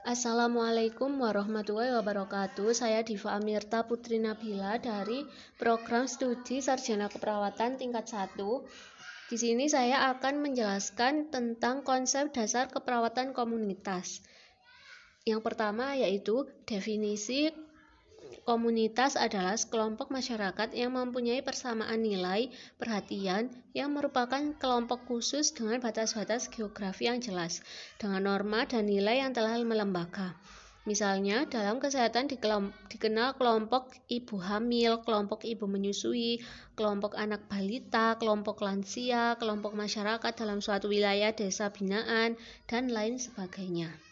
Assalamualaikum warahmatullahi wabarakatuh. Saya Diva Amirta Putri Nabila dari program studi Sarjana Keperawatan tingkat 1. Di sini saya akan menjelaskan tentang konsep dasar keperawatan komunitas. Yang pertama yaitu definisi Komunitas adalah sekelompok masyarakat yang mempunyai persamaan nilai, perhatian, yang merupakan kelompok khusus dengan batas-batas geografi yang jelas, dengan norma dan nilai yang telah melembaga. Misalnya, dalam kesehatan dikenal kelompok ibu hamil, kelompok ibu menyusui, kelompok anak balita, kelompok lansia, kelompok masyarakat dalam suatu wilayah desa binaan, dan lain sebagainya.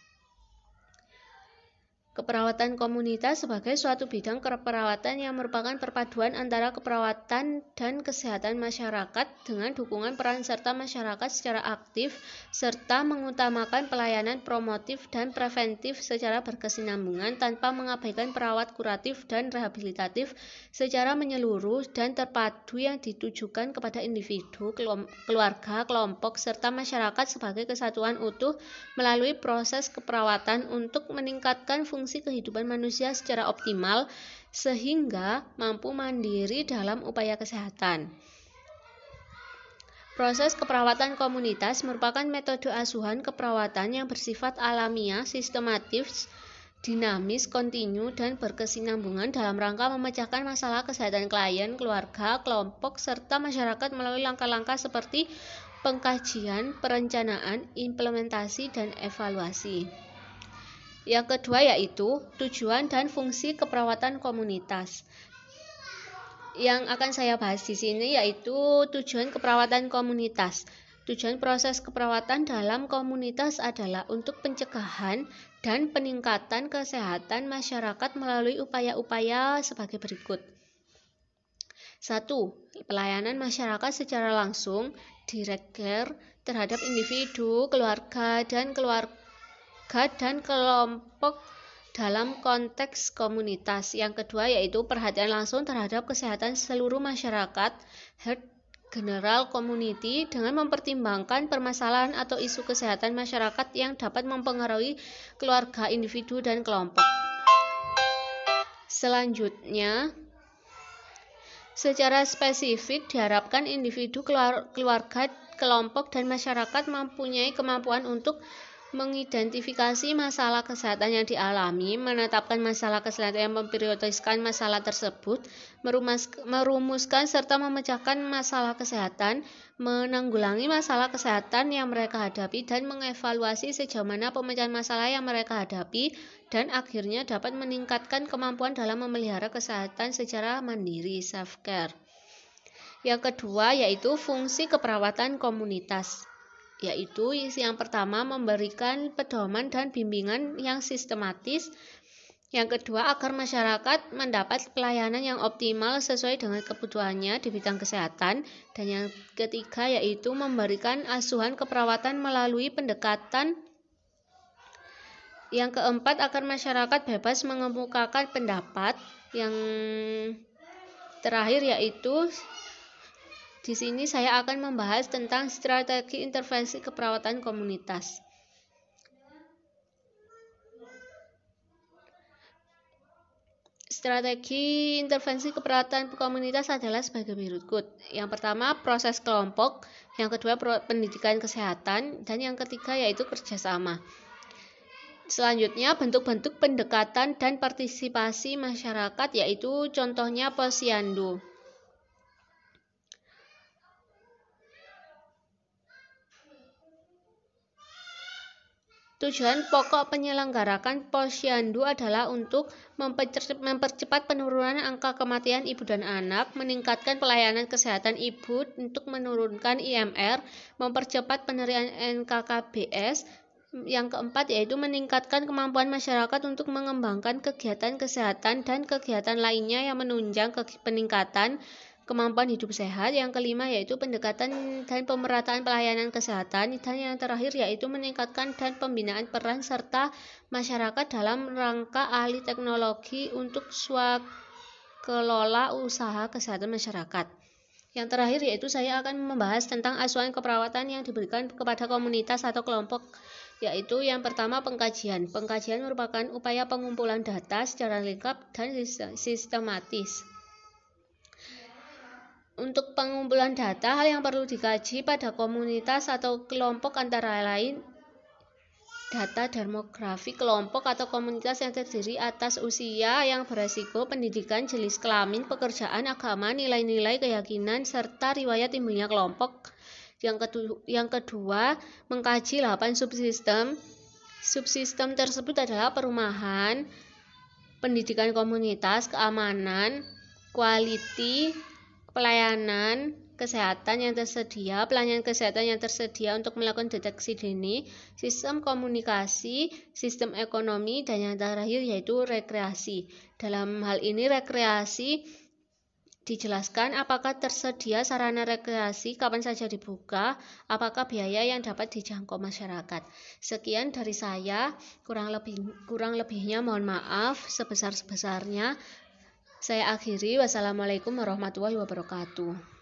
Keperawatan komunitas sebagai suatu bidang keperawatan yang merupakan perpaduan antara keperawatan dan kesehatan masyarakat dengan dukungan peran serta masyarakat secara aktif serta mengutamakan pelayanan promotif dan preventif secara berkesinambungan tanpa mengabaikan perawat kuratif dan rehabilitatif secara menyeluruh dan terpadu yang ditujukan kepada individu, keluarga, kelompok serta masyarakat sebagai kesatuan utuh melalui proses keperawatan untuk meningkatkan fungsi fungsi kehidupan manusia secara optimal sehingga mampu mandiri dalam upaya kesehatan. Proses keperawatan komunitas merupakan metode asuhan keperawatan yang bersifat alamiah, sistematis, dinamis, kontinu, dan berkesinambungan dalam rangka memecahkan masalah kesehatan klien, keluarga, kelompok, serta masyarakat melalui langkah-langkah seperti pengkajian, perencanaan, implementasi, dan evaluasi. Yang kedua yaitu tujuan dan fungsi keperawatan komunitas. Yang akan saya bahas di sini yaitu tujuan keperawatan komunitas. Tujuan proses keperawatan dalam komunitas adalah untuk pencegahan dan peningkatan kesehatan masyarakat melalui upaya-upaya sebagai berikut. 1. Pelayanan masyarakat secara langsung, direct care, terhadap individu, keluarga, dan keluarga dan kelompok dalam konteks komunitas. Yang kedua yaitu perhatian langsung terhadap kesehatan seluruh masyarakat, health general community dengan mempertimbangkan permasalahan atau isu kesehatan masyarakat yang dapat mempengaruhi keluarga, individu, dan kelompok. Selanjutnya, secara spesifik diharapkan individu, keluarga, kelompok, dan masyarakat mempunyai kemampuan untuk mengidentifikasi masalah kesehatan yang dialami, menetapkan masalah kesehatan yang memprioritaskan masalah tersebut, merumus, merumuskan serta memecahkan masalah kesehatan, menanggulangi masalah kesehatan yang mereka hadapi dan mengevaluasi sejauh mana pemecahan masalah yang mereka hadapi dan akhirnya dapat meningkatkan kemampuan dalam memelihara kesehatan secara mandiri self-care. Yang kedua yaitu fungsi keperawatan komunitas yaitu yang pertama memberikan pedoman dan bimbingan yang sistematis yang kedua, agar masyarakat mendapat pelayanan yang optimal sesuai dengan kebutuhannya di bidang kesehatan. Dan yang ketiga, yaitu memberikan asuhan keperawatan melalui pendekatan. Yang keempat, agar masyarakat bebas mengemukakan pendapat. Yang terakhir, yaitu di sini saya akan membahas tentang strategi intervensi keperawatan komunitas. Strategi intervensi keperawatan komunitas adalah sebagai berikut. Yang pertama, proses kelompok. Yang kedua, pendidikan kesehatan. Dan yang ketiga, yaitu kerjasama. Selanjutnya, bentuk-bentuk pendekatan dan partisipasi masyarakat, yaitu contohnya posyandu. Tujuan pokok penyelenggarakan posyandu adalah untuk mempercepat penurunan angka kematian ibu dan anak, meningkatkan pelayanan kesehatan ibu untuk menurunkan IMR, mempercepat penerian NKKBS, yang keempat yaitu meningkatkan kemampuan masyarakat untuk mengembangkan kegiatan kesehatan dan kegiatan lainnya yang menunjang peningkatan kemampuan hidup sehat, yang kelima yaitu pendekatan dan pemerataan pelayanan kesehatan, dan yang terakhir yaitu meningkatkan dan pembinaan peran serta masyarakat dalam rangka ahli teknologi untuk kelola usaha kesehatan masyarakat. Yang terakhir yaitu saya akan membahas tentang asuhan keperawatan yang diberikan kepada komunitas atau kelompok yaitu yang pertama pengkajian. Pengkajian merupakan upaya pengumpulan data secara lengkap dan sistematis. Untuk pengumpulan data, hal yang perlu dikaji pada komunitas atau kelompok antara lain data demografi kelompok atau komunitas yang terdiri atas usia yang beresiko, pendidikan, jenis kelamin, pekerjaan, agama, nilai-nilai, keyakinan, serta riwayat timbulnya kelompok. Yang kedua, yang kedua mengkaji 8 subsistem. Subsistem tersebut adalah perumahan, pendidikan komunitas, keamanan, quality, pelayanan, kesehatan yang tersedia, pelayanan kesehatan yang tersedia untuk melakukan deteksi dini, sistem komunikasi, sistem ekonomi, dan yang terakhir yaitu rekreasi. Dalam hal ini rekreasi dijelaskan apakah tersedia sarana rekreasi, kapan saja dibuka, apakah biaya yang dapat dijangkau masyarakat. Sekian dari saya, kurang lebih kurang lebihnya mohon maaf sebesar-sebesarnya. Saya akhiri, wassalamualaikum warahmatullahi wabarakatuh.